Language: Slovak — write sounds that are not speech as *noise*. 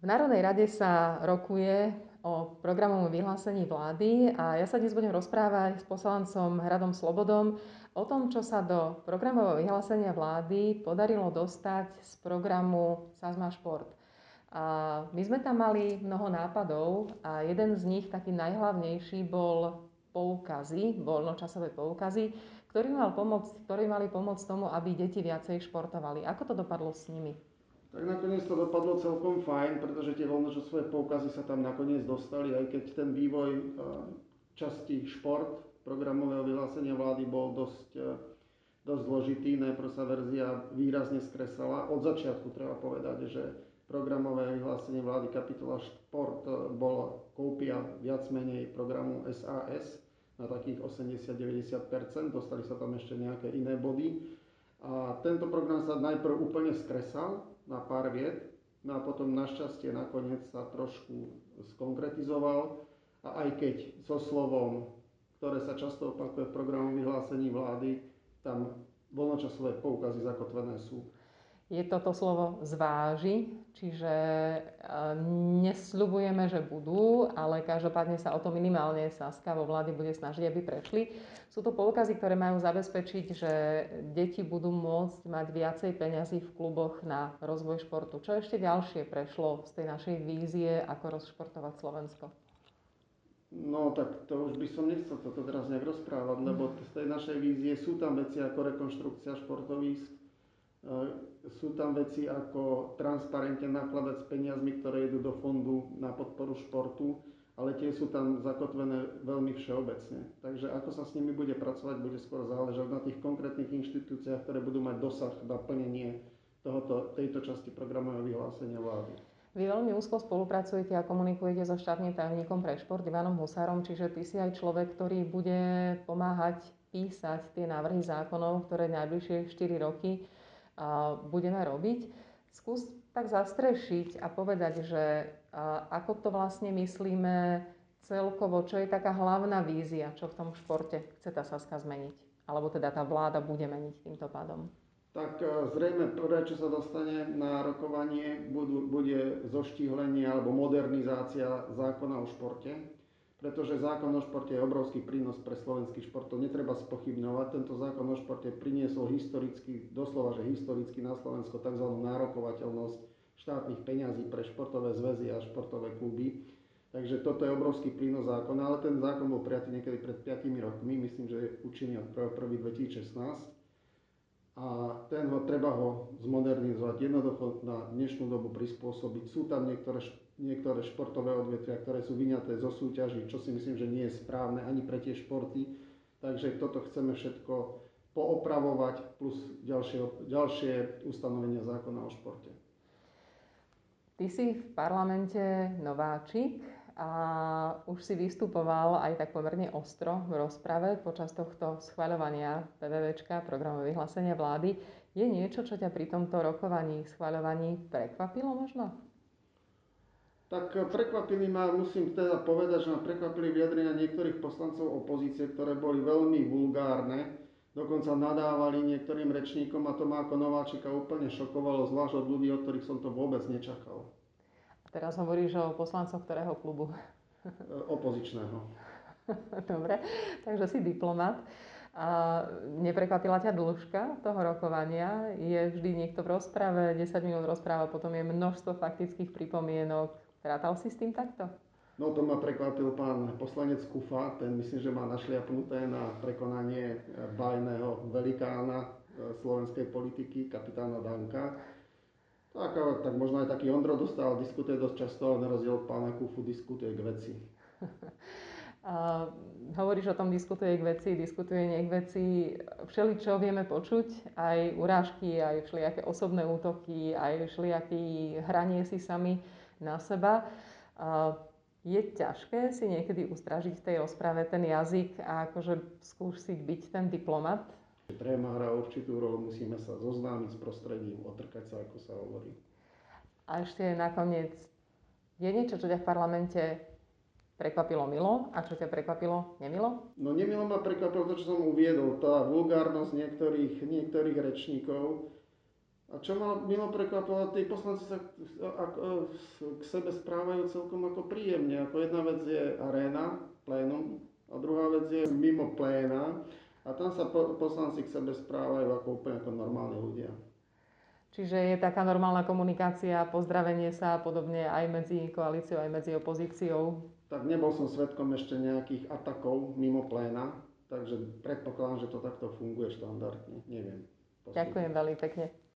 V Národnej rade sa rokuje o programovom vyhlásení vlády a ja sa dnes budem rozprávať s poslancom Hradom Slobodom o tom, čo sa do programového vyhlásenia vlády podarilo dostať z programu Sazma Šport. A my sme tam mali mnoho nápadov a jeden z nich, taký najhlavnejší, bol poukazy, voľnočasové poukazy, ktorý, mal pomôcť, ktorí mali pomôcť tomu, aby deti viacej športovali. Ako to dopadlo s nimi? Tak nakoniec to dopadlo celkom fajn, pretože tie voľnočasové poukazy sa tam nakoniec dostali, aj keď ten vývoj e, časti šport programového vyhlásenia vlády bol dosť, e, dosť zložitý. Najprv sa verzia výrazne skresala. Od začiatku treba povedať, že programové vyhlásenie vlády kapitola šport e, bola kópia viac menej programu SAS na takých 80-90%, dostali sa tam ešte nejaké iné body. A tento program sa najprv úplne skresal, na pár viet. No a potom našťastie nakoniec sa trošku skonkretizoval a aj keď so slovom, ktoré sa často opakuje v programu vyhlásení vlády, tam voľnočasové poukazy zakotvené sú je toto slovo zváži, čiže e, nesľubujeme, že budú, ale každopádne sa o to minimálne Saska vo vlády bude snažiť, aby prešli. Sú to poukazy, ktoré majú zabezpečiť, že deti budú môcť mať viacej peňazí v kluboch na rozvoj športu. Čo ešte ďalšie prešlo z tej našej vízie, ako rozšportovať Slovensko? No tak to už by som nechcel toto teraz nejak rozprávať, lebo z tej našej vízie sú tam veci ako rekonštrukcia športovísk, sú tam veci ako transparentne nakladať s peniazmi, ktoré idú do fondu na podporu športu, ale tie sú tam zakotvené veľmi všeobecne. Takže ako sa s nimi bude pracovať, bude skôr záležať na tých konkrétnych inštitúciách, ktoré budú mať dosah na plnenie tohoto, tejto časti programového vyhlásenia vlády. Vy veľmi úzko spolupracujete a komunikujete so štátnym tajomníkom pre šport Ivanom Husárom, čiže ty si aj človek, ktorý bude pomáhať písať tie návrhy zákonov, ktoré najbližšie 4 roky budeme robiť. Skús tak zastrešiť a povedať, že ako to vlastne myslíme celkovo, čo je taká hlavná vízia, čo v tom športe chce tá Saska zmeniť, alebo teda tá vláda bude meniť týmto pádom. Tak e, zrejme prvé, čo sa dostane na rokovanie, bude zoštíhlenie alebo modernizácia zákona o športe pretože zákon o športe je obrovský prínos pre slovenský šport. To netreba spochybňovať. Tento zákon o športe priniesol historicky, doslova, že historicky na Slovensko tzv. nárokovateľnosť štátnych peňazí pre športové zväzy a športové kluby. Takže toto je obrovský prínos zákona, ale ten zákon bol prijatý niekedy pred 5 rokmi, myslím, že je účinný od 1.1.2016 a ten ho, treba ho zmodernizovať, jednoducho na dnešnú dobu prispôsobiť. Sú tam niektoré niektoré športové odvetvia, ktoré sú vyňaté zo súťaží, čo si myslím, že nie je správne ani pre tie športy. Takže toto chceme všetko poopravovať plus ďalšie, ďalšie ustanovenia zákona o športe. Ty si v parlamente nováčik a už si vystupoval aj tak pomerne ostro v rozprave počas tohto schvaľovania PVVčka, programu vyhlásenia vlády. Je niečo, čo ťa pri tomto rokovaní, schvaľovaní prekvapilo možno? Tak prekvapili ma, musím teda povedať, že ma prekvapili vyjadrenia niektorých poslancov opozície, ktoré boli veľmi vulgárne, dokonca nadávali niektorým rečníkom a to ma ako nováčika úplne šokovalo, zvlášť od ľudí, od ktorých som to vôbec nečakal. A teraz hovoríš o poslancoch ktorého klubu? Opozičného. *laughs* Dobre, takže si diplomat. A neprekvapila ťa dĺžka toho rokovania? Je vždy niekto v rozprave, 10 minút rozpráva, potom je množstvo faktických pripomienok, Rátal si s tým takto? No to ma prekvapil pán poslanec Kufa, ten myslím, že má našliapnuté na prekonanie bajného velikána e, slovenskej politiky, kapitána Danka. Tak, tak možno aj taký Ondro dostal, diskutuje dosť často, ale na rozdiel od pána Kufu diskutuje k veci. *laughs* Uh, hovoríš o tom, diskutuje k veci, diskutuje nie k veci. Všeli, čo vieme počuť, aj urážky, aj všelijaké osobné útoky, aj všelijaké hranie si sami na seba. Je ťažké si niekedy ustražiť v tej rozprave ten jazyk a akože skúsiť byť ten diplomat? Tréma hrá určitú rolu, musíme sa zoznámiť s prostredím, otrkať sa, ako sa hovorí. A ešte nakoniec, je niečo, čo ťa v parlamente prekvapilo milo a čo ťa prekvapilo nemilo? No nemilo ma prekvapilo to, čo som uviedol, tá vulgárnosť niektorých, niektorých rečníkov, čo ma milo prekvapilo, tí poslanci sa k, ako, k sebe správajú celkom ako príjemne. Ako jedna vec je aréna, plénum, a druhá vec je mimo pléna. A tam sa po, poslanci k sebe správajú ako úplne ako normálni ľudia. Čiže je taká normálna komunikácia, pozdravenie sa a podobne aj medzi koalíciou, aj medzi opozíciou? Tak nebol som svetkom ešte nejakých atakov mimo pléna, takže predpokladám, že to takto funguje štandardne. Neviem. Ďakujem veľmi pekne.